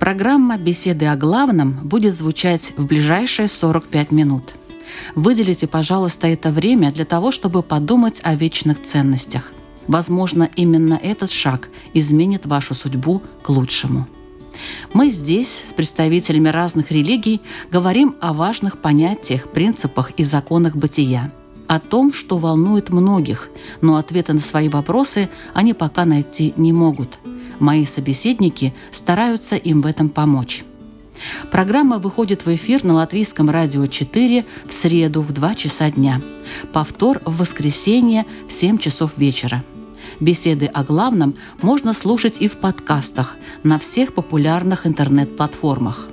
Программа «Беседы о главном» будет звучать в ближайшие 45 минут. Выделите, пожалуйста, это время для того, чтобы подумать о вечных ценностях. Возможно, именно этот шаг изменит вашу судьбу к лучшему. Мы здесь с представителями разных религий говорим о важных понятиях, принципах и законах бытия, о том, что волнует многих, но ответы на свои вопросы они пока найти не могут – Мои собеседники стараются им в этом помочь. Программа выходит в эфир на Латвийском радио 4 в среду в 2 часа дня. Повтор в воскресенье в 7 часов вечера. Беседы о главном можно слушать и в подкастах на всех популярных интернет-платформах.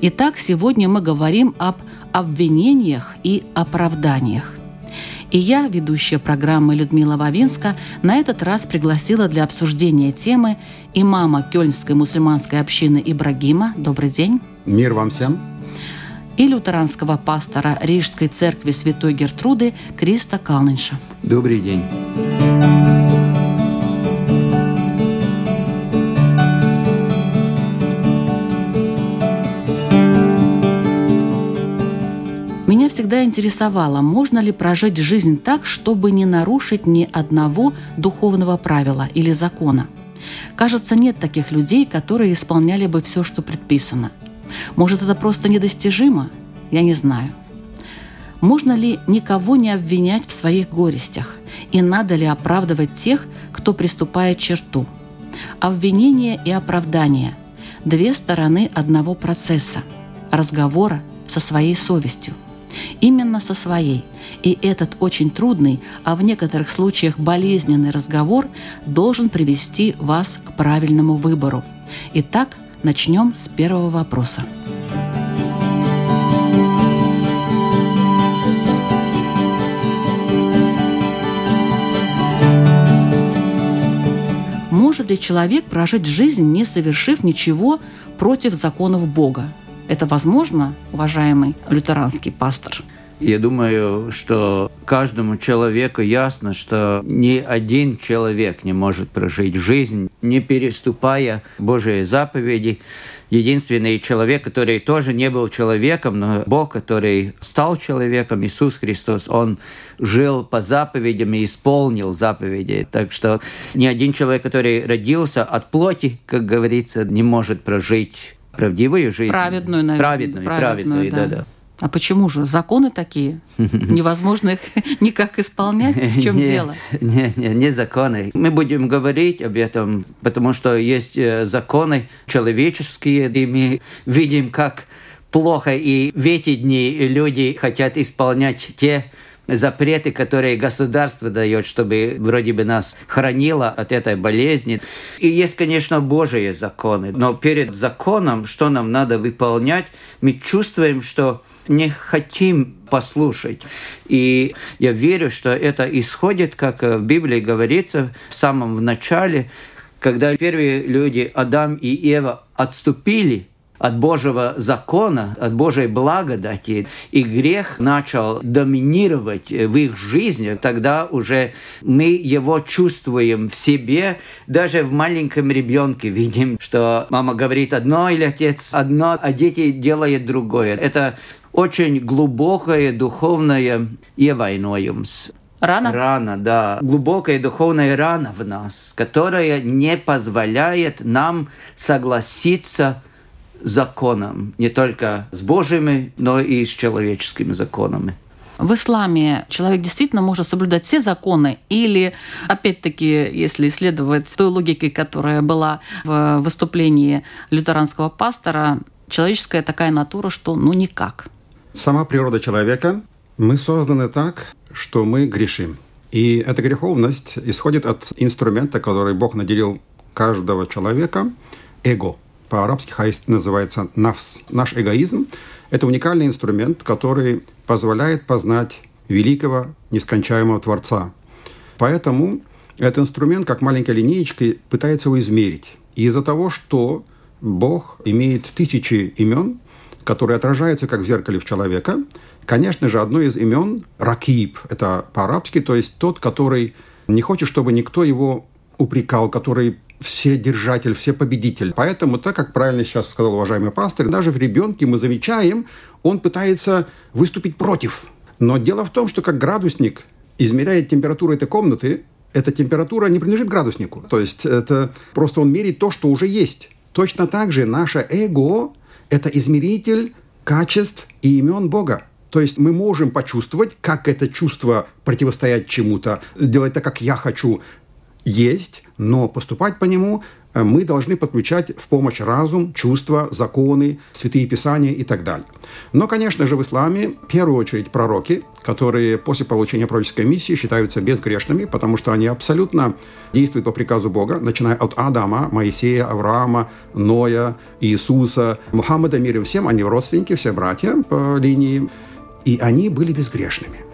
Итак, сегодня мы говорим об обвинениях и оправданиях. И я, ведущая программы Людмила Вавинска, на этот раз пригласила для обсуждения темы имама Кёльнской мусульманской общины Ибрагима. Добрый день. Мир вам всем. И лютеранского пастора Рижской церкви Святой Гертруды Криста Калнинша. Добрый день. Всегда интересовало, можно ли прожить жизнь так, чтобы не нарушить ни одного духовного правила или закона. Кажется, нет таких людей, которые исполняли бы все, что предписано. Может, это просто недостижимо? Я не знаю. Можно ли никого не обвинять в своих горестях? И надо ли оправдывать тех, кто приступает черту? Обвинение и оправдание – две стороны одного процесса – разговора со своей совестью – Именно со своей. И этот очень трудный, а в некоторых случаях болезненный разговор должен привести вас к правильному выбору. Итак, начнем с первого вопроса. Может ли человек прожить жизнь, не совершив ничего против законов Бога? Это возможно, уважаемый лютеранский пастор? Я думаю, что каждому человеку ясно, что ни один человек не может прожить жизнь, не переступая Божьи заповеди. Единственный человек, который тоже не был человеком, но Бог, который стал человеком, Иисус Христос, Он жил по заповедям и исполнил заповеди. Так что ни один человек, который родился от плоти, как говорится, не может прожить правдивую жизнь. Праведную, наверное. Праведную, праведную, да, да. А почему же? Законы такие. Невозможно их никак исполнять. В чем дело? Нет, нет, не законы. Мы будем говорить об этом, потому что есть э, законы человеческие, и мы видим, как плохо и в эти дни люди хотят исполнять те запреты, которые государство дает, чтобы вроде бы нас хранило от этой болезни. И есть, конечно, Божьи законы, но перед законом, что нам надо выполнять, мы чувствуем, что не хотим послушать. И я верю, что это исходит, как в Библии говорится, в самом начале, когда первые люди, Адам и Ева, отступили от Божьего закона, от Божьей благодати, и грех начал доминировать в их жизни, тогда уже мы его чувствуем в себе, даже в маленьком ребенке видим, что мама говорит одно или отец одно, а дети делают другое. Это очень глубокое духовное ievainojums. Рана? Рана, да. Глубокая духовная рана в нас, которая не позволяет нам согласиться законом, не только с Божьими, но и с человеческими законами. В исламе человек действительно может соблюдать все законы или, опять-таки, если исследовать той логикой, которая была в выступлении лютеранского пастора, человеческая такая натура, что ну никак. Сама природа человека, мы созданы так, что мы грешим. И эта греховность исходит от инструмента, который Бог наделил каждого человека – эго – по-арабски хайст называется нафс. Наш эгоизм – это уникальный инструмент, который позволяет познать великого, нескончаемого Творца. Поэтому этот инструмент, как маленькой линеечкой, пытается его измерить. И из-за того, что Бог имеет тысячи имен, которые отражаются как в зеркале в человека, конечно же, одно из имен – Ракиб, это по-арабски, то есть тот, который не хочет, чтобы никто его упрекал, который все держатель, все победитель. Поэтому, так как правильно сейчас сказал уважаемый пастор, даже в ребенке мы замечаем, он пытается выступить против. Но дело в том, что как градусник измеряет температуру этой комнаты, эта температура не принадлежит градуснику. То есть это просто он меряет то, что уже есть. Точно так же наше эго – это измеритель качеств и имен Бога. То есть мы можем почувствовать, как это чувство противостоять чему-то, сделать так, как я хочу, есть, но поступать по нему э, мы должны подключать в помощь разум, чувства, законы, святые писания и так далее. Но, конечно же, в исламе в первую очередь пророки, которые после получения пророческой миссии считаются безгрешными, потому что они абсолютно действуют по приказу Бога, начиная от Адама, Моисея, Авраама, Ноя, Иисуса, Мухаммада, мир всем, они родственники, все братья по линии, и они были безгрешными.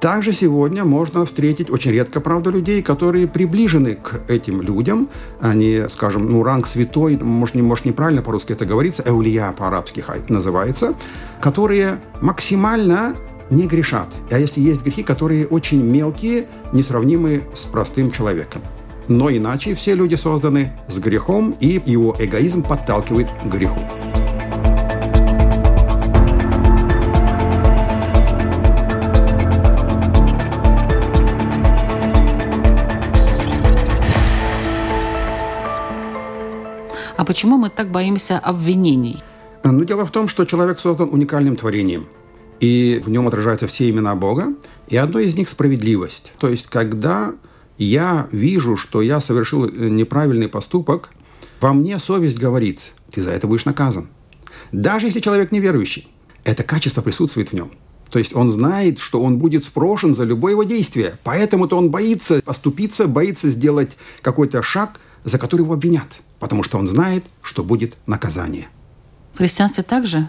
Также сегодня можно встретить очень редко, правда, людей, которые приближены к этим людям. Они, скажем, ну, ранг святой, может, не, может неправильно по-русски это говорится, эулия по-арабски называется, которые максимально не грешат. А если есть грехи, которые очень мелкие, несравнимые с простым человеком. Но иначе все люди созданы с грехом, и его эгоизм подталкивает к греху. А почему мы так боимся обвинений? Ну, дело в том, что человек создан уникальным творением, и в нем отражаются все имена Бога, и одно из них – справедливость. То есть, когда я вижу, что я совершил э, неправильный поступок, во мне совесть говорит, ты за это будешь наказан. Даже если человек неверующий, это качество присутствует в нем. То есть он знает, что он будет спрошен за любое его действие. Поэтому-то он боится поступиться, боится сделать какой-то шаг, за который его обвинят потому что он знает, что будет наказание. В христианстве также?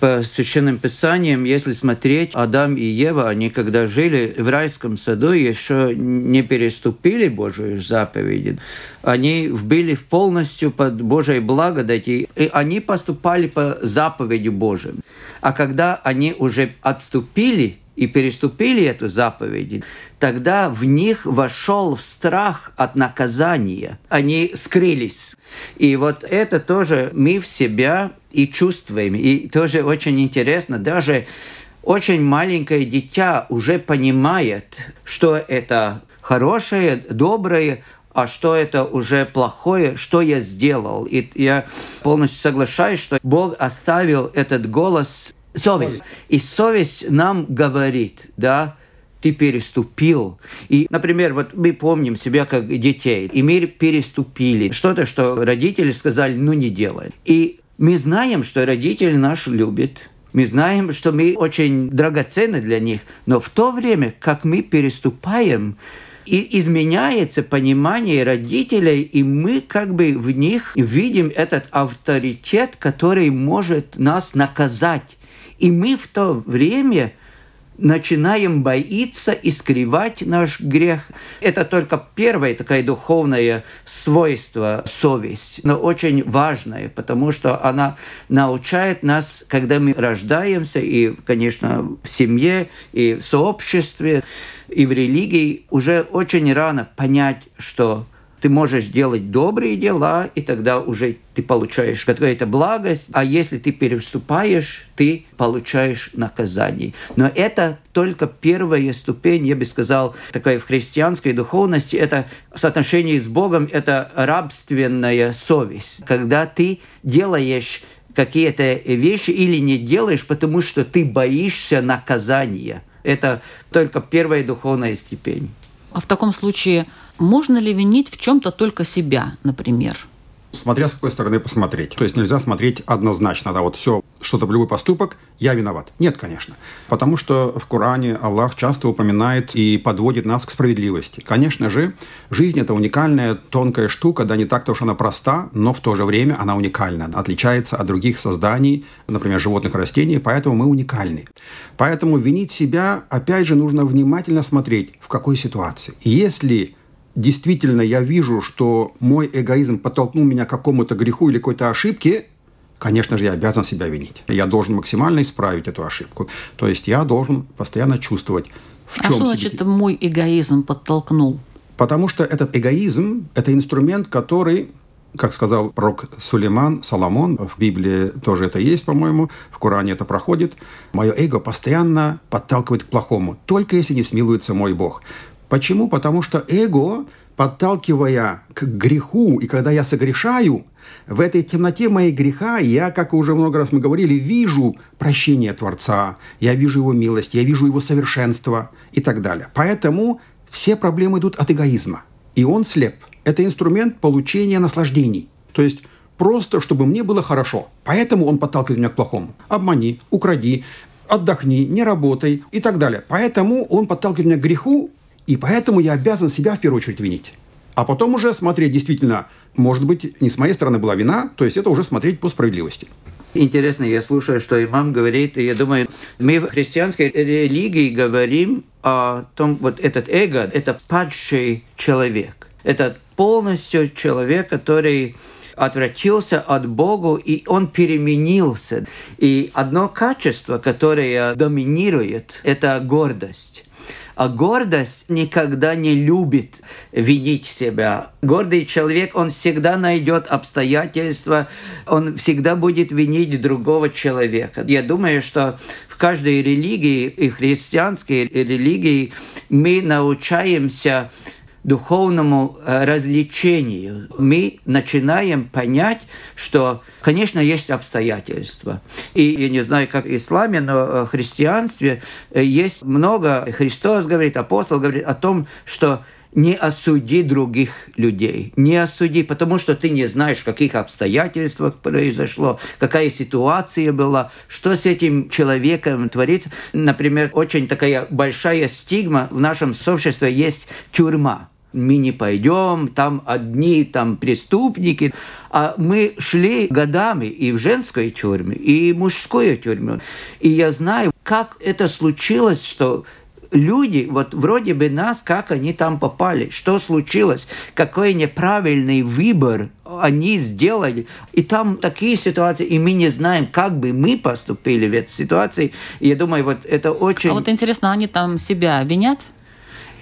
По священным писаниям, если смотреть, Адам и Ева, они когда жили в райском саду, еще не переступили Божию заповеди. Они были полностью под Божьей благодати, и они поступали по заповеди Божьим. А когда они уже отступили и переступили эту заповедь, тогда в них вошел в страх от наказания. Они скрылись. И вот это тоже мы в себя и чувствуем. И тоже очень интересно, даже очень маленькое дитя уже понимает, что это хорошее, доброе, а что это уже плохое, что я сделал. И я полностью соглашаюсь, что Бог оставил этот голос Совесть. И совесть нам говорит, да, ты переступил. И, например, вот мы помним себя как детей, и мы переступили. Что-то, что родители сказали, ну не делай. И мы знаем, что родители наш любят, мы знаем, что мы очень драгоценны для них, но в то время, как мы переступаем, и изменяется понимание родителей, и мы как бы в них видим этот авторитет, который может нас наказать и мы в то время начинаем боиться и скрывать наш грех. Это только первое такое духовное свойство – совесть, но очень важное, потому что она научает нас, когда мы рождаемся, и, конечно, в семье, и в сообществе, и в религии, уже очень рано понять, что ты можешь делать добрые дела, и тогда уже ты получаешь какую-то благость, а если ты переступаешь, ты получаешь наказание. Но это только первая ступень, я бы сказал, такая в христианской духовности, это соотношение с Богом, это рабственная совесть, когда ты делаешь какие-то вещи или не делаешь, потому что ты боишься наказания. Это только первая духовная степень. А в таком случае можно ли винить в чем-то только себя, например? смотря с какой стороны посмотреть. То есть нельзя смотреть однозначно, да, вот все, что-то в любой поступок, я виноват. Нет, конечно. Потому что в Коране Аллах часто упоминает и подводит нас к справедливости. Конечно же, жизнь – это уникальная, тонкая штука, да не так-то уж она проста, но в то же время она уникальна, отличается от других созданий, например, животных растений, поэтому мы уникальны. Поэтому винить себя, опять же, нужно внимательно смотреть, в какой ситуации. Если действительно я вижу, что мой эгоизм подтолкнул меня к какому-то греху или какой-то ошибке, конечно же, я обязан себя винить. Я должен максимально исправить эту ошибку. То есть я должен постоянно чувствовать, в чем... А что значит мой эгоизм подтолкнул? Потому что этот эгоизм – это инструмент, который как сказал пророк Сулейман, Соломон, в Библии тоже это есть, по-моему, в Коране это проходит. Мое эго постоянно подталкивает к плохому, только если не смилуется мой Бог. Почему? Потому что эго, подталкивая к греху, и когда я согрешаю, в этой темноте моей греха я, как уже много раз мы говорили, вижу прощение Творца, я вижу Его милость, я вижу Его совершенство и так далее. Поэтому все проблемы идут от эгоизма. И он слеп. Это инструмент получения наслаждений. То есть просто, чтобы мне было хорошо. Поэтому он подталкивает меня к плохому. Обмани, укради, отдохни, не работай и так далее. Поэтому он подталкивает меня к греху, и поэтому я обязан себя в первую очередь винить. А потом уже смотреть действительно, может быть, не с моей стороны была вина, то есть это уже смотреть по справедливости. Интересно, я слушаю, что имам говорит, и я думаю, мы в христианской религии говорим о том, вот этот эго – это падший человек. Это полностью человек, который отвратился от Бога, и он переменился. И одно качество, которое доминирует, это гордость. А гордость никогда не любит винить себя. Гордый человек, он всегда найдет обстоятельства, он всегда будет винить другого человека. Я думаю, что в каждой религии, и христианской религии, мы научаемся духовному э, развлечению. Мы начинаем понять, что, конечно, есть обстоятельства. И я не знаю, как в исламе, но в христианстве э, есть много, Христос говорит, апостол говорит о том, что не осуди других людей. Не осуди, потому что ты не знаешь, в каких обстоятельствах произошло, какая ситуация была, что с этим человеком творится. Например, очень такая большая стигма в нашем сообществе есть тюрьма мы не пойдем, там одни там преступники. А мы шли годами и в женской тюрьме, и в мужской тюрьме. И я знаю, как это случилось, что люди, вот вроде бы нас, как они там попали, что случилось, какой неправильный выбор они сделали. И там такие ситуации, и мы не знаем, как бы мы поступили в этой ситуации. И я думаю, вот это очень... А вот интересно, они там себя винят?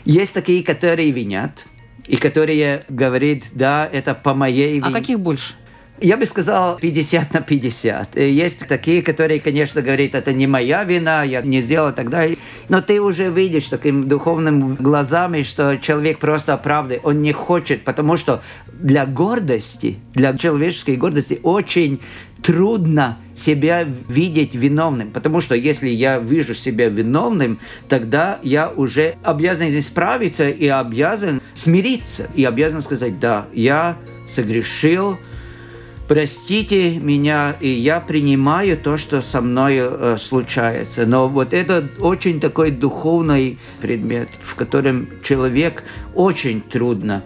Есть такие, которые винят, и которые говорят, да, это по моей вине. А каких больше? Я бы сказал 50 на 50. Есть такие, которые, конечно, говорят, это не моя вина, я не сделал и так далее. Но ты уже видишь таким духовным глазами, что человек просто оправдывает. Он не хочет, потому что для гордости, для человеческой гордости очень трудно себя видеть виновным, потому что если я вижу себя виновным, тогда я уже обязан исправиться и обязан смириться, и обязан сказать, да, я согрешил, простите меня, и я принимаю то, что со мной э, случается. Но вот это очень такой духовный предмет, в котором человек очень трудно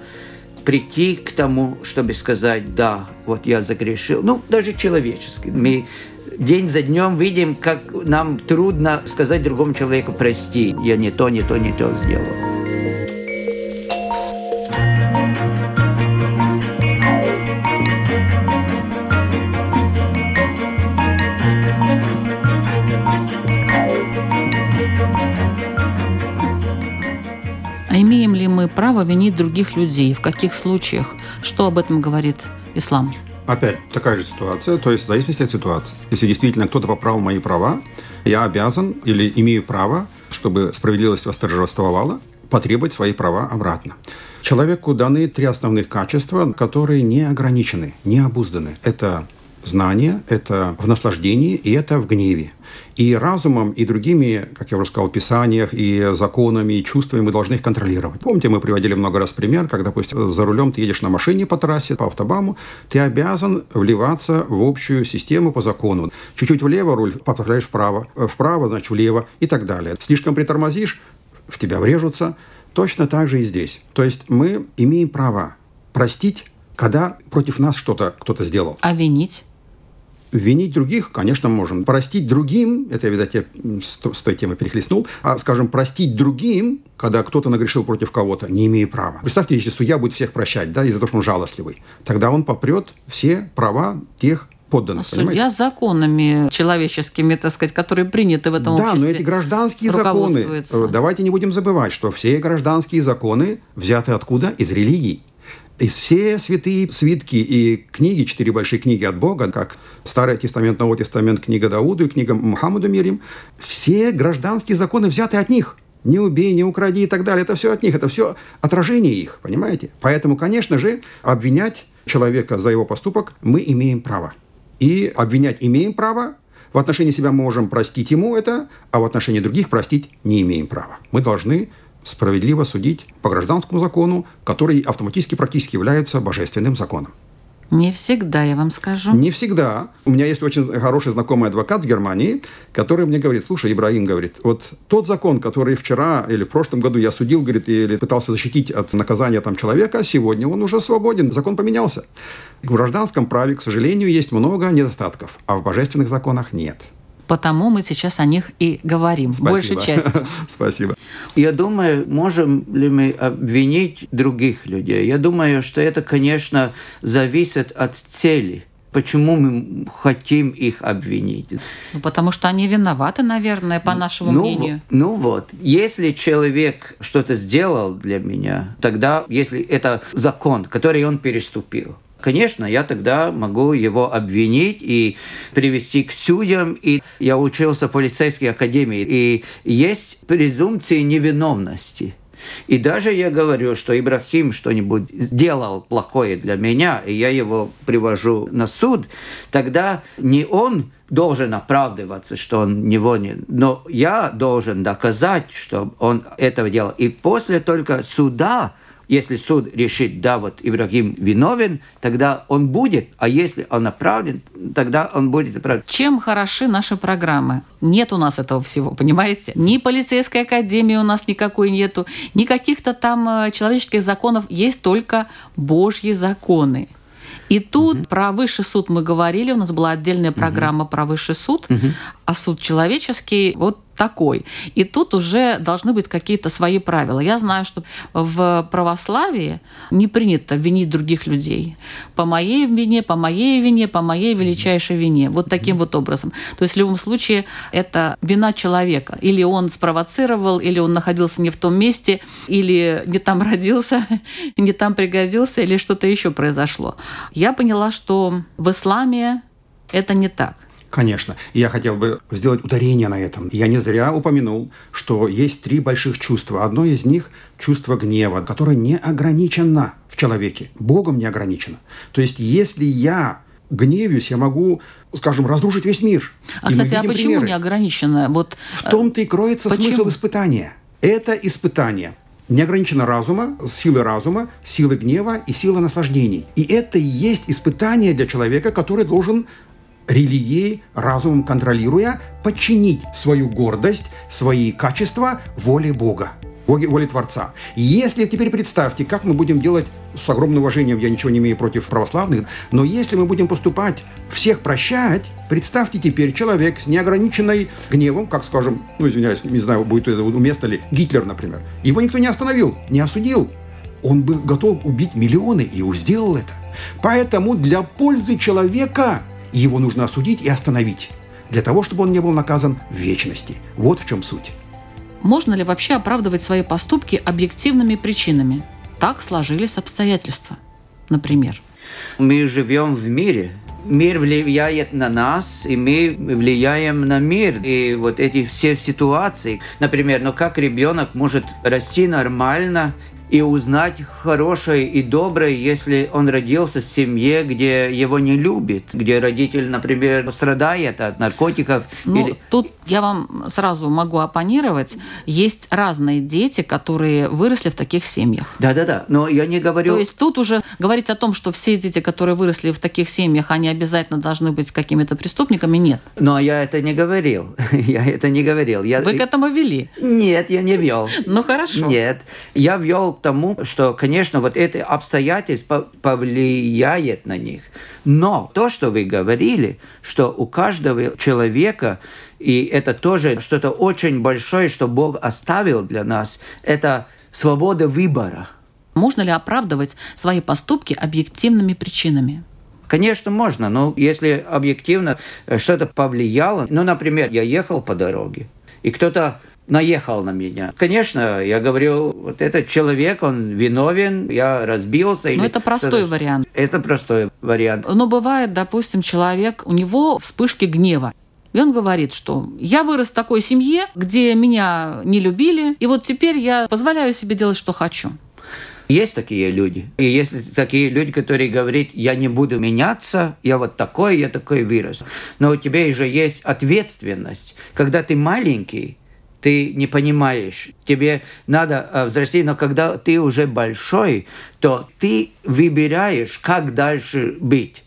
прийти к тому, чтобы сказать, да, вот я загрешил. Ну, даже человечески. Мы день за днем видим, как нам трудно сказать другому человеку, прости, я не то, не то, не то сделал. Право винить других людей? В каких случаях? Что об этом говорит ислам? Опять такая же ситуация, то есть в зависимости от ситуации. Если действительно кто-то поправил мои права, я обязан или имею право, чтобы справедливость восторжествовала, потребовать свои права обратно. Человеку даны три основных качества, которые не ограничены, не обузданы. Это знании, это в наслаждении и это в гневе. И разумом, и другими, как я уже сказал, писаниях, и законами, и чувствами мы должны их контролировать. Помните, мы приводили много раз пример, когда, допустим, за рулем ты едешь на машине по трассе, по автобаму, ты обязан вливаться в общую систему по закону. Чуть-чуть влево руль, поправляешь вправо, вправо, значит, влево и так далее. Слишком притормозишь, в тебя врежутся. Точно так же и здесь. То есть мы имеем право простить, когда против нас что-то кто-то сделал. А винить? Винить других, конечно, можем. Простить другим, это я, видать, я с, той темы перехлестнул, а, скажем, простить другим, когда кто-то нагрешил против кого-то, не имея права. Представьте, если судья будет всех прощать, да, из-за того, что он жалостливый, тогда он попрет все права тех подданных. А судья законами человеческими, так сказать, которые приняты в этом да, обществе. Да, но эти гражданские законы, э, давайте не будем забывать, что все гражданские законы взяты откуда? Из религий. И все святые свитки и книги, четыре большие книги от Бога, как Старый Тестамент, Новый Тестамент, книга Дауду и книга Мухаммаду Мирим, все гражданские законы взяты от них. Не убей, не укради и так далее. Это все от них, это все отражение их, понимаете? Поэтому, конечно же, обвинять человека за его поступок мы имеем право. И обвинять имеем право, в отношении себя мы можем простить ему это, а в отношении других простить не имеем права. Мы должны справедливо судить по гражданскому закону, который автоматически практически является божественным законом. Не всегда, я вам скажу. Не всегда. У меня есть очень хороший знакомый адвокат в Германии, который мне говорит, слушай, Ибраим, говорит, вот тот закон, который вчера или в прошлом году я судил, говорит, или пытался защитить от наказания там человека, сегодня он уже свободен, закон поменялся. В гражданском праве, к сожалению, есть много недостатков, а в божественных законах нет. Потому мы сейчас о них и говорим, Спасибо. большей частью. Спасибо. Я думаю, можем ли мы обвинить других людей? Я думаю, что это, конечно, зависит от цели. Почему мы хотим их обвинить? Ну, потому что они виноваты, наверное, по нашему ну, мнению. Ну вот, если человек что-то сделал для меня, тогда, если это закон, который он переступил, Конечно, я тогда могу его обвинить и привести к судьям. И я учился в полицейской академии. И есть презумпции невиновности. И даже я говорю, что Ибрахим что-нибудь сделал плохое для меня, и я его привожу на суд, тогда не он должен оправдываться, что он невинен, но я должен доказать, что он этого делал. И после только суда если суд решит, да, вот Ибрагим виновен, тогда он будет, а если он оправдан, тогда он будет оправдан. Чем хороши наши программы? Нет у нас этого всего, понимаете? Ни полицейской академии у нас никакой нету, ни каких-то там э, человеческих законов, есть только Божьи законы. И тут угу. про высший суд мы говорили, у нас была отдельная программа угу. про высший суд, угу. а суд человеческий вот такой. И тут уже должны быть какие-то свои правила. Я знаю, что в православии не принято винить других людей. По моей вине, по моей вине, по моей величайшей вине. Вот таким вот образом. То есть в любом случае это вина человека. Или он спровоцировал, или он находился не в том месте, или не там родился, не там пригодился, или что-то еще произошло. Я поняла, что в исламе это не так. Конечно. И я хотел бы сделать ударение на этом. Я не зря упомянул, что есть три больших чувства. Одно из них – чувство гнева, которое не ограничено в человеке. Богом не ограничено. То есть, если я гневюсь, я могу, скажем, разрушить весь мир. А, и кстати, а почему примеры. не ограничено? Вот, в том-то и кроется почему? смысл испытания. Это испытание не ограничено разума, силы разума, силы гнева и силы наслаждений. И это и есть испытание для человека, который должен религией, разумом контролируя, подчинить свою гордость, свои качества воле Бога, воле Творца. Если теперь представьте, как мы будем делать с огромным уважением, я ничего не имею против православных, но если мы будем поступать, всех прощать, представьте теперь человек с неограниченной гневом, как, скажем, ну, извиняюсь, не знаю, будет это уместно ли, Гитлер, например. Его никто не остановил, не осудил. Он бы готов убить миллионы, и сделал это. Поэтому для пользы человека – его нужно осудить и остановить, для того, чтобы он не был наказан в вечности. Вот в чем суть. Можно ли вообще оправдывать свои поступки объективными причинами? Так сложились обстоятельства, например. Мы живем в мире, мир влияет на нас, и мы влияем на мир. И вот эти все ситуации, например, ну как ребенок может расти нормально и узнать хорошее и доброе, если он родился в семье, где его не любят, где родитель, например, страдает от наркотиков. Ну, или... тут я вам сразу могу оппонировать. Есть разные дети, которые выросли в таких семьях. Да-да-да, но я не говорю... То есть тут уже говорить о том, что все дети, которые выросли в таких семьях, они обязательно должны быть какими-то преступниками, нет. Но я это не говорил. я это не говорил. Я... Вы к этому вели? Нет, я не вел. ну хорошо. Нет. Я вел к тому, что, конечно, вот это обстоятельство повлияет на них. Но то, что вы говорили, что у каждого человека, и это тоже что-то очень большое, что Бог оставил для нас, это свобода выбора. Можно ли оправдывать свои поступки объективными причинами? Конечно, можно, но если объективно что-то повлияло, ну, например, я ехал по дороге, и кто-то наехал на меня. Конечно, я говорю, вот этот человек, он виновен, я разбился. Но это простой вариант. Это простой вариант. Но бывает, допустим, человек, у него вспышки гнева. И он говорит, что я вырос в такой семье, где меня не любили, и вот теперь я позволяю себе делать, что хочу. Есть такие люди. И есть такие люди, которые говорят, я не буду меняться, я вот такой, я такой вырос. Но у тебя же есть ответственность. Когда ты маленький, ты не понимаешь, тебе надо э, взрасти, но когда ты уже большой, то ты выбираешь, как дальше быть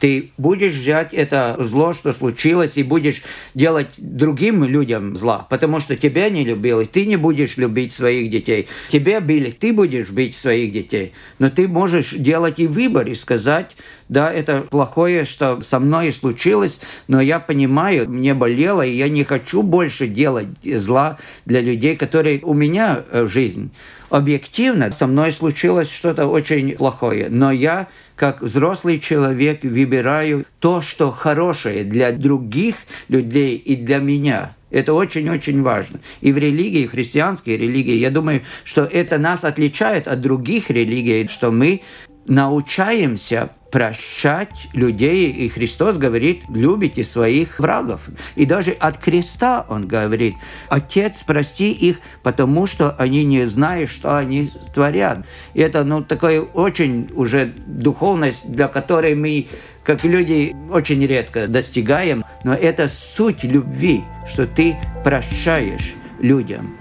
ты будешь взять это зло, что случилось, и будешь делать другим людям зла, потому что тебя не любил, и ты не будешь любить своих детей. Тебя били, ты будешь бить своих детей. Но ты можешь делать и выбор, и сказать, да, это плохое, что со мной случилось, но я понимаю, мне болело, и я не хочу больше делать зла для людей, которые у меня в жизни. Объективно со мной случилось что-то очень плохое, но я как взрослый человек выбираю то, что хорошее для других людей и для меня. Это очень-очень важно. И в религии, в христианской религии, я думаю, что это нас отличает от других религий, что мы научаемся прощать людей. И Христос говорит, любите своих врагов. И даже от креста он говорит, Отец, прости их, потому что они не знают, что они творят. И это ну, такая очень уже духовность, для которой мы как люди очень редко достигаем, но это суть любви, что ты прощаешь людям.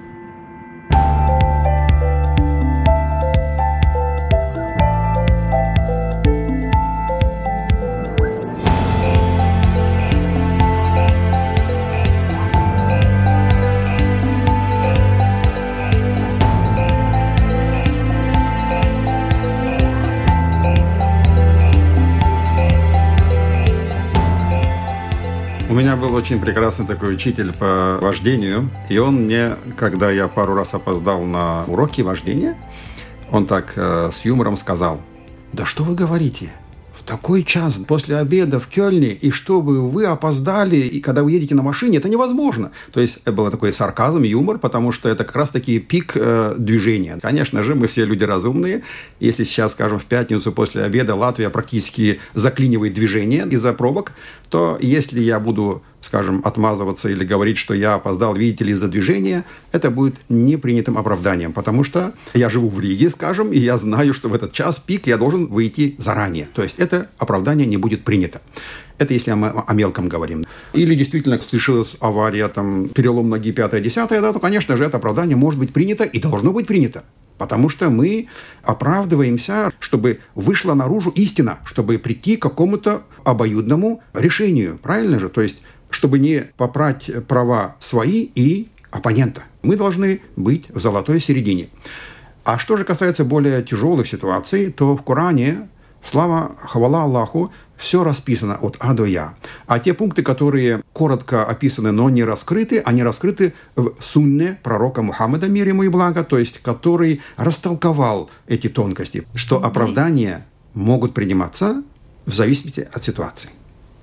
Меня был очень прекрасный такой учитель по вождению. И он мне, когда я пару раз опоздал на уроки вождения, он так э, с юмором сказал, «Да что вы говорите? такой час после обеда в Кёльне, и чтобы вы опоздали, и когда вы едете на машине, это невозможно. То есть это был такой сарказм, юмор, потому что это как раз-таки пик э, движения. Конечно же, мы все люди разумные. Если сейчас, скажем, в пятницу после обеда Латвия практически заклинивает движение из-за пробок, то если я буду скажем, отмазываться или говорить, что я опоздал, видите ли, из-за движения, это будет непринятым оправданием, потому что я живу в Риге, скажем, и я знаю, что в этот час пик я должен выйти заранее. То есть это оправдание не будет принято. Это если мы о мелком говорим. Или действительно случилась авария, там, перелом ноги 5-10, да, то, конечно же, это оправдание может быть принято и должно быть принято. Потому что мы оправдываемся, чтобы вышла наружу истина, чтобы прийти к какому-то обоюдному решению. Правильно же? То есть чтобы не попрать права свои и оппонента. Мы должны быть в золотой середине. А что же касается более тяжелых ситуаций, то в Коране, слава, хвала Аллаху, все расписано от А до Я. А те пункты, которые коротко описаны, но не раскрыты, они раскрыты в сунне пророка Мухаммада, мир ему и благо, то есть который растолковал эти тонкости, что оправдания могут приниматься в зависимости от ситуации.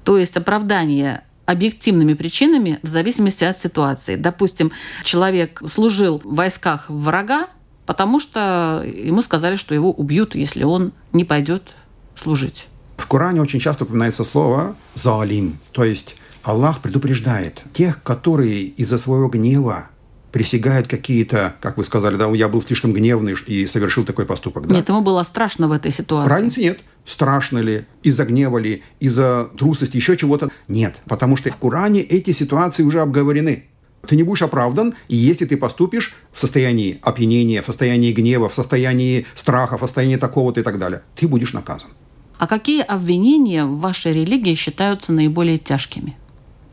То есть оправдание объективными причинами в зависимости от ситуации. Допустим, человек служил в войсках врага, потому что ему сказали, что его убьют, если он не пойдет служить. В Коране очень часто упоминается слово «заалим», то есть Аллах предупреждает тех, которые из-за своего гнева присягают какие-то, как вы сказали, да, я был слишком гневный и совершил такой поступок. Да. Нет, ему было страшно в этой ситуации. Разницы нет. Страшно ли, из-за гнева ли, из-за трусости, еще чего-то. Нет, потому что в Коране эти ситуации уже обговорены. Ты не будешь оправдан, и если ты поступишь в состоянии опьянения, в состоянии гнева, в состоянии страха, в состоянии такого-то и так далее, ты будешь наказан. А какие обвинения в вашей религии считаются наиболее тяжкими?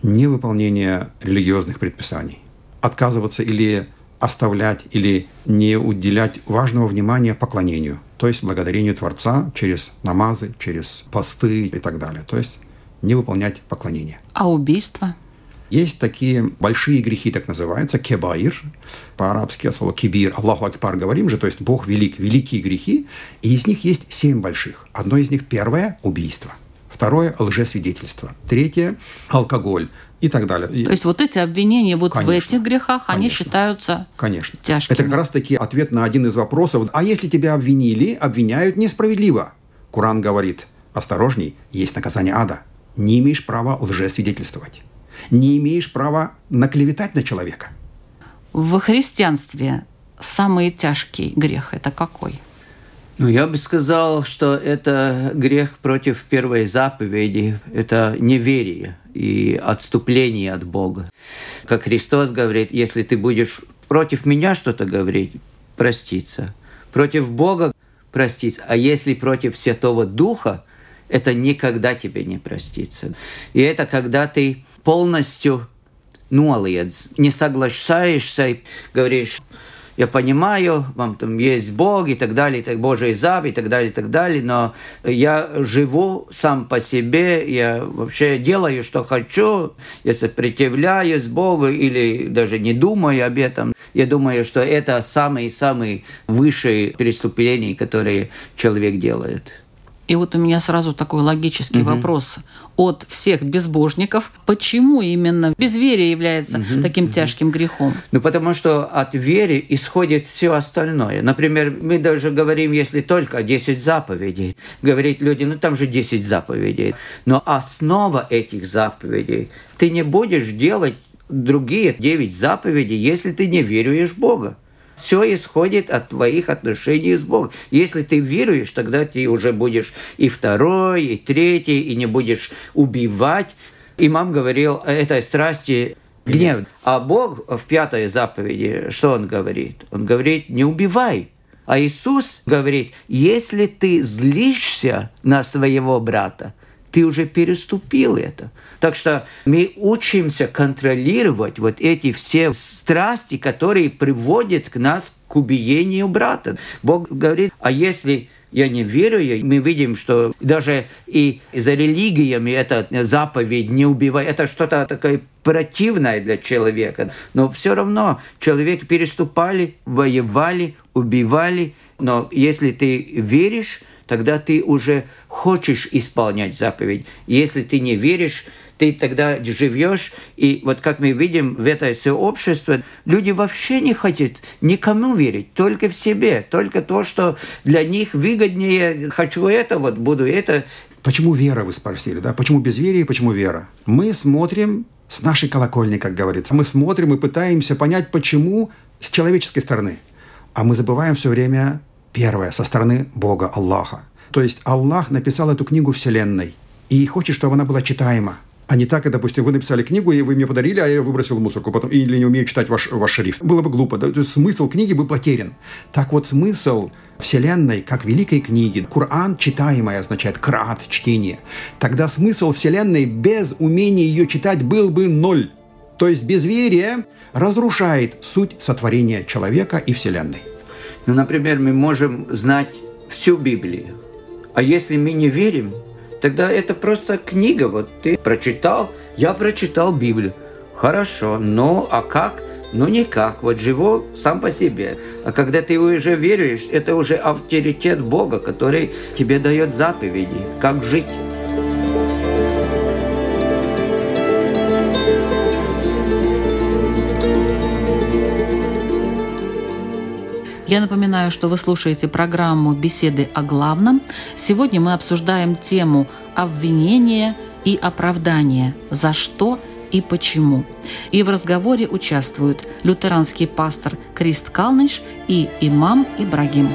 Невыполнение религиозных предписаний. Отказываться или оставлять или не уделять важного внимания поклонению, то есть благодарению Творца через намазы, через посты и так далее. То есть не выполнять поклонение. А убийство? Есть такие большие грехи, так называются, кебаир, по-арабски слово кибир, Аллаху Акбар говорим же, то есть Бог велик, великие грехи, и из них есть семь больших. Одно из них первое – убийство. Второе – лжесвидетельство. Третье – алкоголь и так далее. То есть вот эти обвинения вот конечно, в этих грехах, конечно, они считаются конечно. тяжкими. Это как раз-таки ответ на один из вопросов. А если тебя обвинили, обвиняют несправедливо? Куран говорит, осторожней, есть наказание ада. Не имеешь права лжесвидетельствовать не имеешь права наклеветать на человека. В христианстве самый тяжкий грех – это какой? Ну, я бы сказал, что это грех против первой заповеди, это неверие и отступление от Бога. Как Христос говорит, если ты будешь против меня что-то говорить, проститься. Против Бога проститься. А если против Святого Духа, это никогда тебе не простится. И это когда ты полностью нoliedz, не соглашаешься и говоришь, я понимаю, вам там есть Бог и так далее, и так, Божий зав и так далее, и так далее, но я живу сам по себе, я вообще делаю, что хочу, я сопротивляюсь Богу или даже не думаю об этом. Я думаю, что это самые-самые высшие преступления, которые человек делает. И вот у меня сразу такой логический угу. вопрос от всех безбожников. Почему именно безверие является угу, таким угу. тяжким грехом? Ну, потому что от веры исходит все остальное. Например, мы даже говорим, если только 10 заповедей. Говорить люди, ну там же 10 заповедей. Но основа этих заповедей, ты не будешь делать другие 9 заповедей, если ты не веруешь в Бога. Все исходит от твоих отношений с Богом. Если ты веруешь, тогда ты уже будешь и второй, и третий, и не будешь убивать. Имам говорил о этой страсти гнев. А Бог в пятой заповеди, что Он говорит? Он говорит, не убивай. А Иисус говорит, если ты злишься на своего брата, ты уже переступил это. Так что мы учимся контролировать вот эти все страсти, которые приводят к нас к убиению брата. Бог говорит, а если я не верю, мы видим, что даже и за религиями эта заповедь не убивай, это что-то такое противное для человека. Но все равно человек переступали, воевали, убивали. Но если ты веришь, тогда ты уже хочешь исполнять заповедь. Если ты не веришь, ты тогда живешь, и вот как мы видим в это сообщество, люди вообще не хотят никому верить, только в себе, только то, что для них выгоднее, хочу это, вот буду это. Почему вера, вы спросили, да? Почему безверие, почему вера? Мы смотрим с нашей колокольни, как говорится. Мы смотрим и пытаемся понять, почему с человеческой стороны. А мы забываем все время первое, со стороны Бога, Аллаха. То есть Аллах написал эту книгу Вселенной и хочет, чтобы она была читаема. А не так, допустим, вы написали книгу, и вы мне подарили, а я ее выбросил в мусорку потом, или не умею читать ваш, ваш шрифт. Было бы глупо. Да? То есть смысл книги бы потерян. Так вот, смысл Вселенной, как великой книги, Коран читаемое означает крат, чтение. Тогда смысл Вселенной без умения ее читать был бы ноль. То есть безверие разрушает суть сотворения человека и Вселенной. Ну, например, мы можем знать всю Библию, а если мы не верим, тогда это просто книга. Вот ты прочитал, я прочитал Библию. Хорошо, но а как? Ну никак, вот живу сам по себе. А когда ты уже веришь, это уже авторитет Бога, который тебе дает заповеди, как жить. Я напоминаю, что вы слушаете программу «Беседы о главном». Сегодня мы обсуждаем тему обвинения и оправдания, за что и почему. И в разговоре участвуют лютеранский пастор Крист Калныш и имам Ибрагим.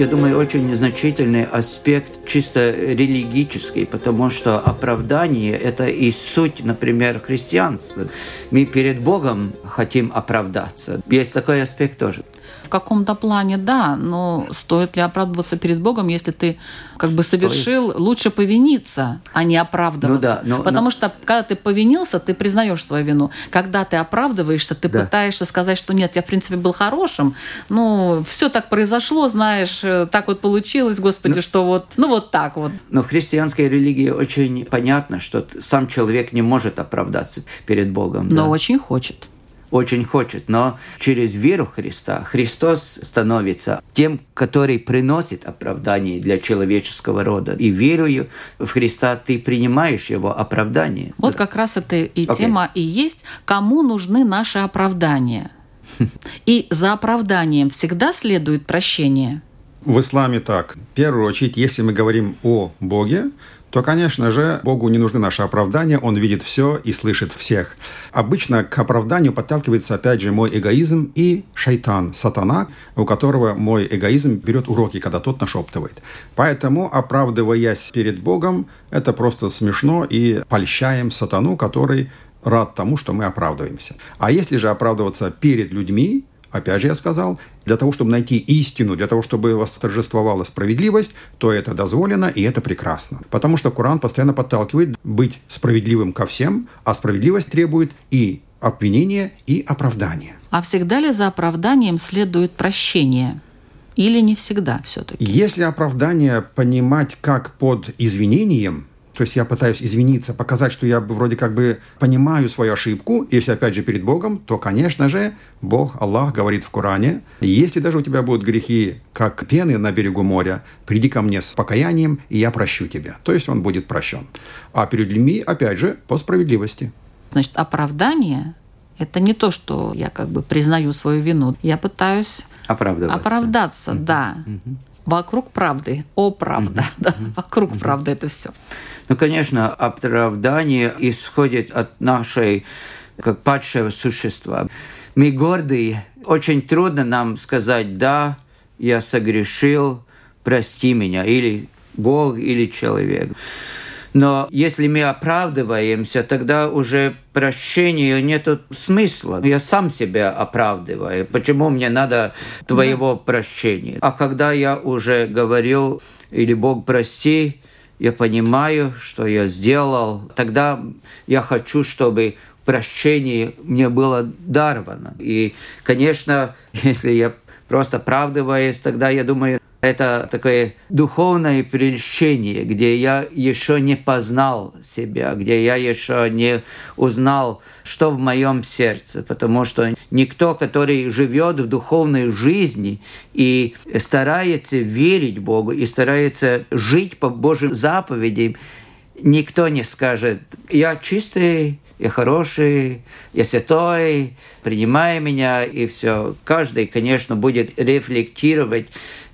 Я думаю, очень незначительный аспект чисто религический, потому что оправдание – это и суть, например, христианства. Мы перед Богом хотим оправдаться. Есть такой аспект тоже каком-то плане, да, но стоит ли оправдываться перед Богом, если ты как бы совершил, стоит. лучше повиниться, а не оправдываться. Ну, да, но, Потому но... что когда ты повинился, ты признаешь свою вину. Когда ты оправдываешься, ты да. пытаешься сказать, что нет, я в принципе был хорошим, ну все так произошло, знаешь, э, так вот получилось, Господи, ну, что вот, ну вот так вот. Но в христианской религии очень понятно, что сам человек не может оправдаться перед Богом. Но да. очень хочет очень хочет, но через веру Христа Христос становится тем, который приносит оправдание для человеческого рода. И верую в Христа ты принимаешь его оправдание. Вот как раз это и okay. тема и есть, кому нужны наши оправдания. И за оправданием всегда следует прощение. В исламе так. В первую очередь, если мы говорим о Боге, то, конечно же, Богу не нужны наши оправдания, Он видит все и слышит всех. Обычно к оправданию подталкивается, опять же, мой эгоизм и шайтан, сатана, у которого мой эгоизм берет уроки, когда тот нашептывает. Поэтому, оправдываясь перед Богом, это просто смешно и польщаем сатану, который рад тому, что мы оправдываемся. А если же оправдываться перед людьми, Опять же я сказал, для того, чтобы найти истину, для того, чтобы восторжествовала справедливость, то это дозволено и это прекрасно. Потому что Коран постоянно подталкивает быть справедливым ко всем, а справедливость требует и обвинения, и оправдания. А всегда ли за оправданием следует прощение? Или не всегда все-таки? Если оправдание понимать как под извинением, то есть я пытаюсь извиниться, показать, что я вроде как бы понимаю свою ошибку, если опять же перед Богом, то, конечно же, Бог, Аллах говорит в Коране, если даже у тебя будут грехи, как пены на берегу моря, приди ко мне с покаянием, и я прощу тебя. То есть он будет прощен. А перед людьми, опять же, по справедливости. Значит, оправдание – это не то, что я как бы признаю свою вину. Я пытаюсь оправдаться, оправдаться да. Вокруг правды. О, правда. Да, вокруг правды это все. Ну, конечно, оправдание исходит от нашей как падшего существа. Мы гордые, очень трудно нам сказать «да, я согрешил, прости меня» или Бог, или человек. Но если мы оправдываемся, тогда уже прощению нет смысла. Я сам себя оправдываю. Почему мне надо твоего да. прощения? А когда я уже говорю, или Бог прости, я понимаю, что я сделал, тогда я хочу, чтобы прощение мне было даровано. И, конечно, если я просто оправдываюсь, тогда я думаю, это такое духовное прельщение, где я еще не познал себя, где я еще не узнал, что в моем сердце. Потому что никто, который живет в духовной жизни и старается верить Богу, и старается жить по Божьим заповедям, никто не скажет, я чистый, я хороший, я святой, принимай меня, и все. Каждый, конечно, будет рефлектировать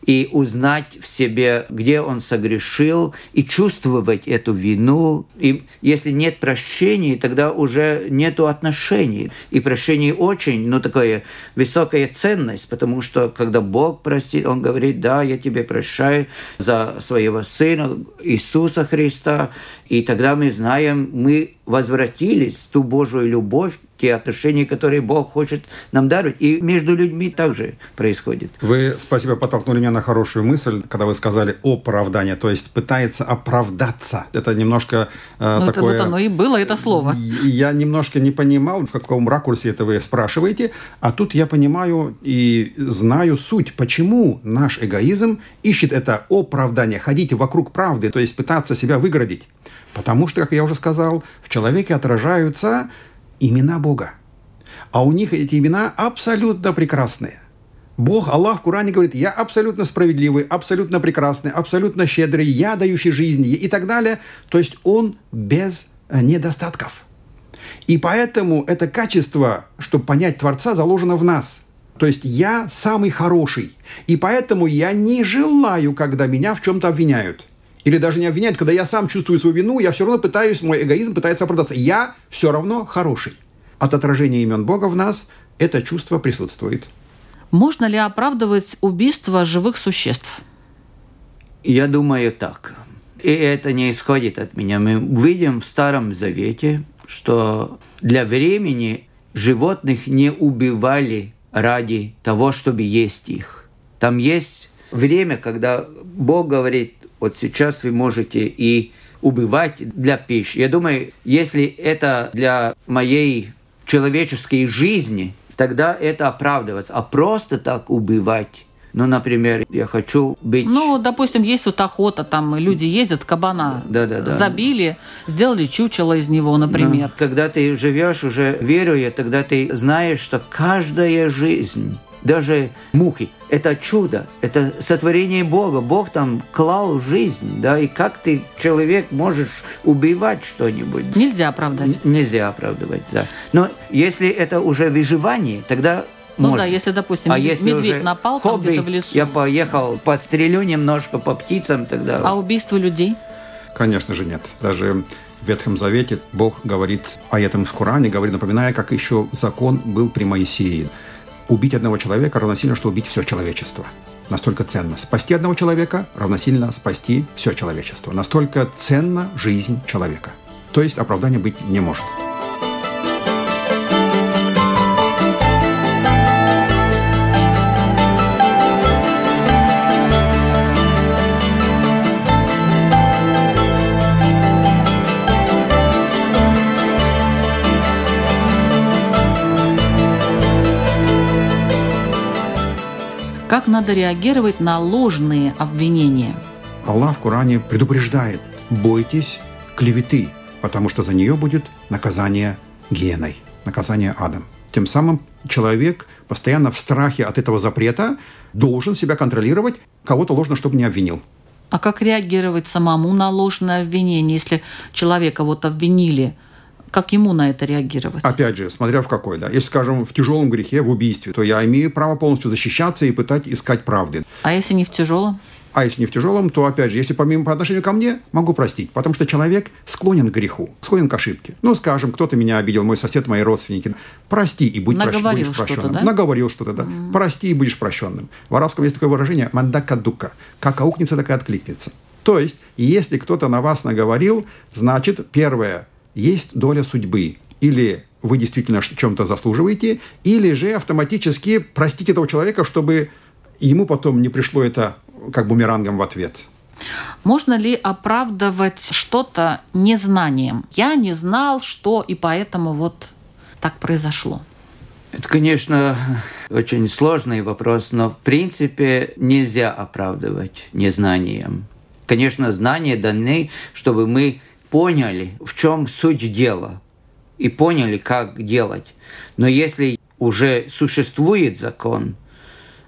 и узнать в себе, где он согрешил, и чувствовать эту вину. И если нет прощения, тогда уже нет отношений. И прощение очень, ну, такая высокая ценность, потому что когда Бог простит, Он говорит, да, я тебе прощаю за своего Сына Иисуса Христа. И тогда мы знаем, мы возвратились в ту Божию любовь, те отношения, которые Бог хочет нам дарить. И между людьми также происходит. Вы, спасибо, подтолкнули меня на хорошую мысль, когда вы сказали оправдание, то есть пытается оправдаться. Это немножко э, ну, такое... Это вот оно и было, это слово. Я немножко не понимал, в каком ракурсе это вы спрашиваете, а тут я понимаю и знаю суть, почему наш эгоизм ищет это оправдание, ходить вокруг правды, то есть пытаться себя выгородить. Потому что, как я уже сказал, в человеке отражаются имена Бога. А у них эти имена абсолютно прекрасные. Бог, Аллах в Коране говорит, я абсолютно справедливый, абсолютно прекрасный, абсолютно щедрый, я дающий жизнь и так далее. То есть он без недостатков. И поэтому это качество, чтобы понять Творца, заложено в нас. То есть я самый хороший. И поэтому я не желаю, когда меня в чем-то обвиняют. Или даже не обвиняют, когда я сам чувствую свою вину, я все равно пытаюсь, мой эгоизм пытается оправдаться. Я все равно хороший. От отражения имен Бога в нас это чувство присутствует. Можно ли оправдывать убийство живых существ? Я думаю так. И это не исходит от меня. Мы видим в Старом Завете, что для времени животных не убивали ради того, чтобы есть их. Там есть время, когда Бог говорит, вот сейчас вы можете и убивать для пищи. Я думаю, если это для моей человеческой жизни, тогда это оправдывается. А просто так убивать ну, например, я хочу быть... Ну, допустим, есть вот охота, там люди ездят, кабана да, да, да. забили, сделали чучело из него, например. Но когда ты живешь уже веруя, тогда ты знаешь, что каждая жизнь даже мухи. Это чудо, это сотворение Бога. Бог там клал жизнь, да, и как ты, человек, можешь убивать что-нибудь? Нельзя оправдать. Н- нельзя оправдывать, да. Но если это уже выживание, тогда ну можно. да, если, допустим, а если медведь напал там где-то в лесу. Я поехал, пострелю немножко по птицам тогда. А убийство людей? Конечно же нет. Даже в Ветхом Завете Бог говорит о этом в Коране, говорит, напоминая, как еще закон был при Моисее. Убить одного человека равносильно, что убить все человечество. Настолько ценно. Спасти одного человека равносильно спасти все человечество. Настолько ценна жизнь человека. То есть оправдания быть не может. Как надо реагировать на ложные обвинения? Аллах в Коране предупреждает, бойтесь клеветы, потому что за нее будет наказание геной, наказание адом. Тем самым человек постоянно в страхе от этого запрета должен себя контролировать, кого-то ложно, чтобы не обвинил. А как реагировать самому на ложное обвинение, если человека вот обвинили – как ему на это реагировать? Опять же, смотря в какой, да. Если, скажем, в тяжелом грехе, в убийстве, то я имею право полностью защищаться и пытать искать правды. А если не в тяжелом? А если не в тяжелом, то, опять же, если помимо по отношению ко мне, могу простить. Потому что человек склонен к греху, склонен к ошибке. Ну, скажем, кто-то меня обидел, мой сосед, мои родственники. Прости и будь Наговорил будешь прощенным. Да? Наговорил что-то, да. Mm. Прости и будешь прощенным. В арабском есть такое выражение «мандакадука». Как аукнется, так и откликнется. То есть, если кто-то на вас наговорил, значит, первое, есть доля судьбы или вы действительно чем-то заслуживаете, или же автоматически простить этого человека, чтобы ему потом не пришло это как бумерангом в ответ. Можно ли оправдывать что-то незнанием? Я не знал, что, и поэтому вот так произошло. Это, конечно, очень сложный вопрос, но в принципе нельзя оправдывать незнанием. Конечно, знания даны, чтобы мы поняли, в чем суть дела, и поняли, как делать. Но если уже существует закон,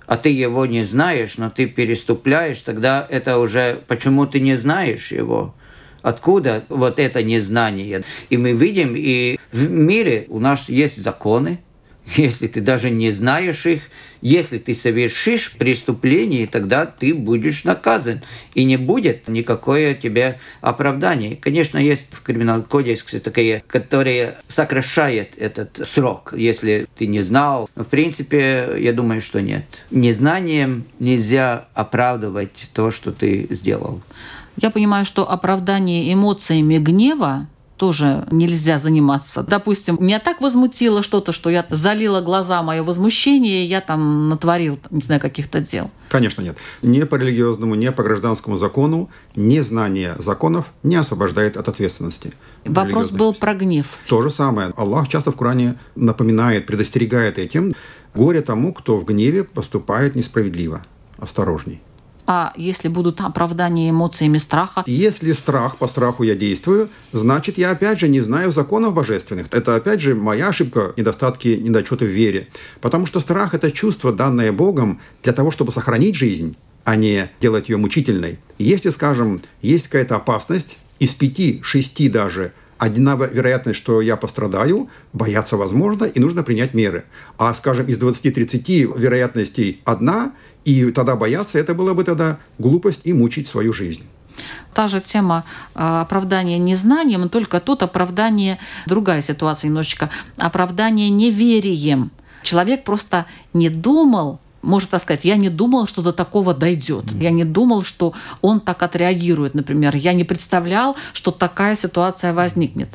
а ты его не знаешь, но ты переступляешь, тогда это уже почему ты не знаешь его. Откуда вот это незнание? И мы видим, и в мире у нас есть законы, если ты даже не знаешь их, если ты совершишь преступление, тогда ты будешь наказан. И не будет никакое тебе оправдание. Конечно, есть в криминальном кодексе такие, которые сокращают этот срок, если ты не знал. В принципе, я думаю, что нет. Незнанием нельзя оправдывать то, что ты сделал. Я понимаю, что оправдание эмоциями гнева тоже нельзя заниматься. Допустим, меня так возмутило что-то, что я залила глаза мое возмущение, и я там натворил, не знаю, каких-то дел. Конечно, нет. Ни по религиозному, ни по гражданскому закону незнание законов не освобождает от ответственности. Вопрос был про гнев. То же самое. Аллах часто в Коране напоминает, предостерегает этим. Горе тому, кто в гневе поступает несправедливо. Осторожней. А если будут оправдания эмоциями страха? Если страх, по страху я действую, значит, я опять же не знаю законов божественных. Это опять же моя ошибка, недостатки, недочеты в вере. Потому что страх – это чувство, данное Богом для того, чтобы сохранить жизнь, а не делать ее мучительной. Если, скажем, есть какая-то опасность, из пяти, шести даже одна вероятность, что я пострадаю, бояться возможно, и нужно принять меры. А, скажем, из 20-30 вероятностей одна, и тогда бояться, это было бы тогда глупость и мучить свою жизнь та же тема а, оправдания незнанием, но только тут оправдание, другая ситуация немножечко, оправдание неверием. Человек просто не думал, может так сказать, я не думал, что до такого дойдет. Я не думал, что он так отреагирует, например. Я не представлял, что такая ситуация возникнет.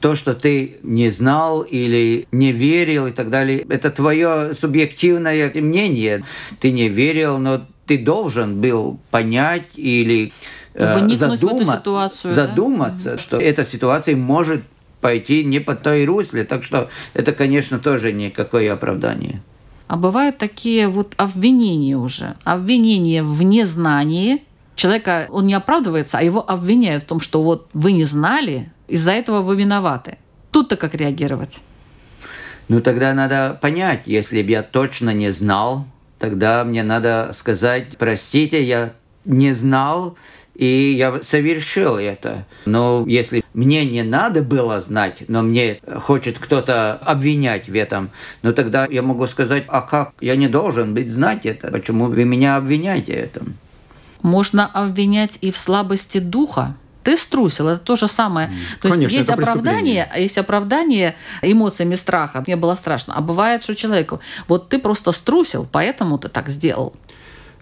То, что ты не знал или не верил и так далее, это твое субъективное мнение. Ты не верил, но ты должен был понять или э, задума, ситуацию, задуматься, да? что эта ситуация может пойти не по той русле. Так что это, конечно, тоже никакое оправдание. А бывают такие вот обвинения уже. Обвинения в незнании. Человека, он не оправдывается, а его обвиняют в том, что вот вы не знали, из-за этого вы виноваты. Тут-то как реагировать? Ну, тогда надо понять, если бы я точно не знал, тогда мне надо сказать, простите, я не знал, и я совершил это. Но если мне не надо было знать, но мне хочет кто-то обвинять в этом, ну тогда я могу сказать, а как? Я не должен быть знать это. Почему вы меня обвиняете в этом? Можно обвинять и в слабости духа. Ты струсил, это то же самое. То Конечно, есть есть оправдание, есть оправдание эмоциями страха. Мне было страшно. А бывает, что человеку, вот ты просто струсил, поэтому ты так сделал.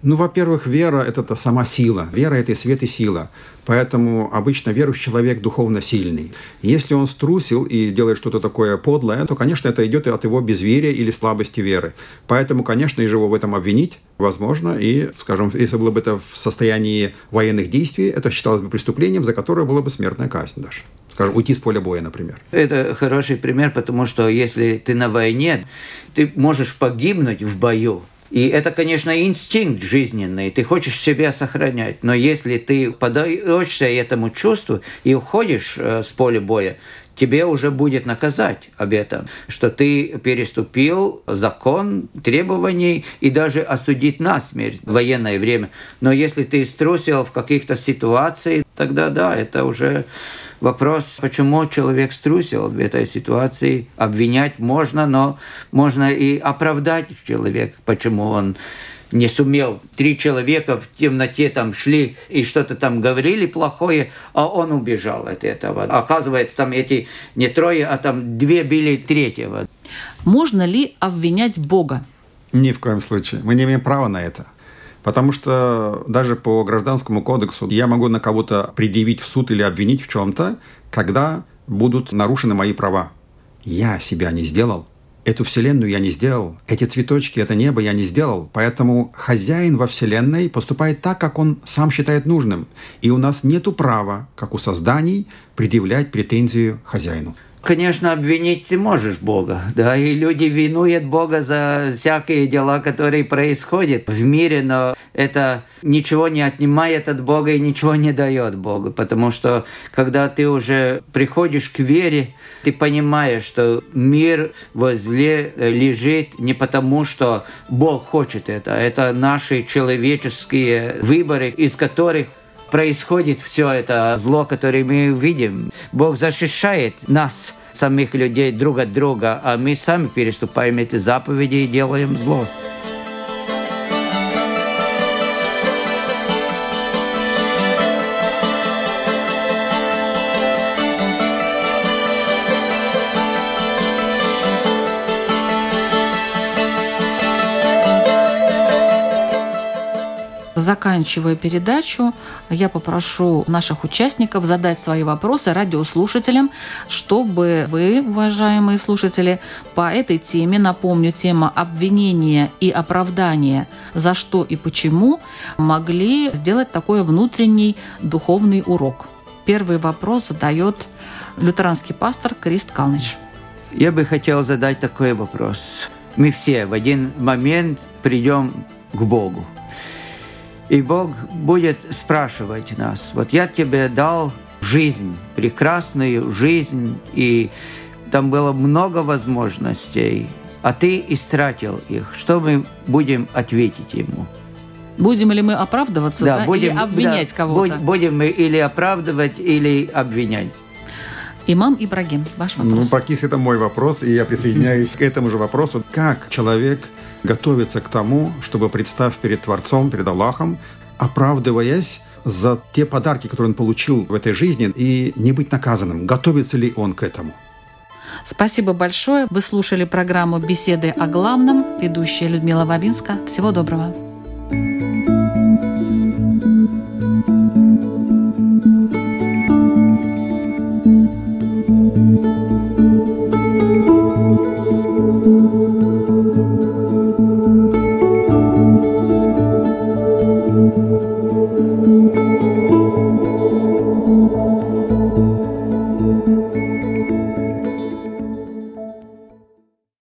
Ну, во-первых, вера – это сама сила. Вера – это и свет, и сила. Поэтому обычно верующий человек духовно сильный. Если он струсил и делает что-то такое подлое, то, конечно, это идет от его безверия или слабости веры. Поэтому, конечно, и его в этом обвинить возможно. И, скажем, если было бы это в состоянии военных действий, это считалось бы преступлением, за которое была бы смертная казнь даже скажем, уйти с поля боя, например. Это хороший пример, потому что если ты на войне, ты можешь погибнуть в бою, и это, конечно, инстинкт жизненный, ты хочешь себя сохранять. Но если ты подаешься этому чувству и уходишь э, с поля боя, тебе уже будет наказать об этом, что ты переступил закон требований и даже осудить на смерть в военное время. Но если ты струсил в каких-то ситуациях, тогда да, это уже Вопрос, почему человек струсил в этой ситуации, обвинять можно, но можно и оправдать человека, почему он не сумел. Три человека в темноте там шли и что-то там говорили плохое, а он убежал от этого. Оказывается, там эти не трое, а там две били третьего. Можно ли обвинять Бога? Ни в коем случае. Мы не имеем права на это. Потому что даже по гражданскому кодексу я могу на кого-то предъявить в суд или обвинить в чем-то, когда будут нарушены мои права. Я себя не сделал. Эту вселенную я не сделал. Эти цветочки, это небо я не сделал. Поэтому хозяин во вселенной поступает так, как он сам считает нужным. И у нас нет права, как у созданий, предъявлять претензию хозяину. Конечно, обвинить ты можешь Бога, да, и люди винуют Бога за всякие дела, которые происходят в мире, но это ничего не отнимает от Бога и ничего не дает Богу, потому что когда ты уже приходишь к вере, ты понимаешь, что мир возле лежит не потому, что Бог хочет это, это наши человеческие выборы, из которых происходит все это зло, которое мы видим. Бог защищает нас, самих людей, друг от друга, а мы сами переступаем эти заповеди и делаем зло. Заканчивая передачу, я попрошу наших участников задать свои вопросы радиослушателям, чтобы вы, уважаемые слушатели, по этой теме, напомню, тема обвинения и оправдания, за что и почему, могли сделать такой внутренний духовный урок. Первый вопрос задает лютеранский пастор Крист Калныч. Я бы хотел задать такой вопрос. Мы все в один момент придем к Богу. И Бог будет спрашивать нас, вот я тебе дал жизнь, прекрасную жизнь, и там было много возможностей, а ты истратил их. Что мы будем ответить ему? Будем ли мы оправдываться да, да, будем, или обвинять да, кого-то? Будем мы или оправдывать, или обвинять. Имам Ибрагим, ваш вопрос. Ну, практически это мой вопрос, и я присоединяюсь к этому же вопросу. Как человек готовится к тому, чтобы, представ перед Творцом, перед Аллахом, оправдываясь за те подарки, которые он получил в этой жизни, и не быть наказанным? Готовится ли он к этому? Спасибо большое. Вы слушали программу «Беседы о главном». Ведущая Людмила Вавинска. Всего доброго.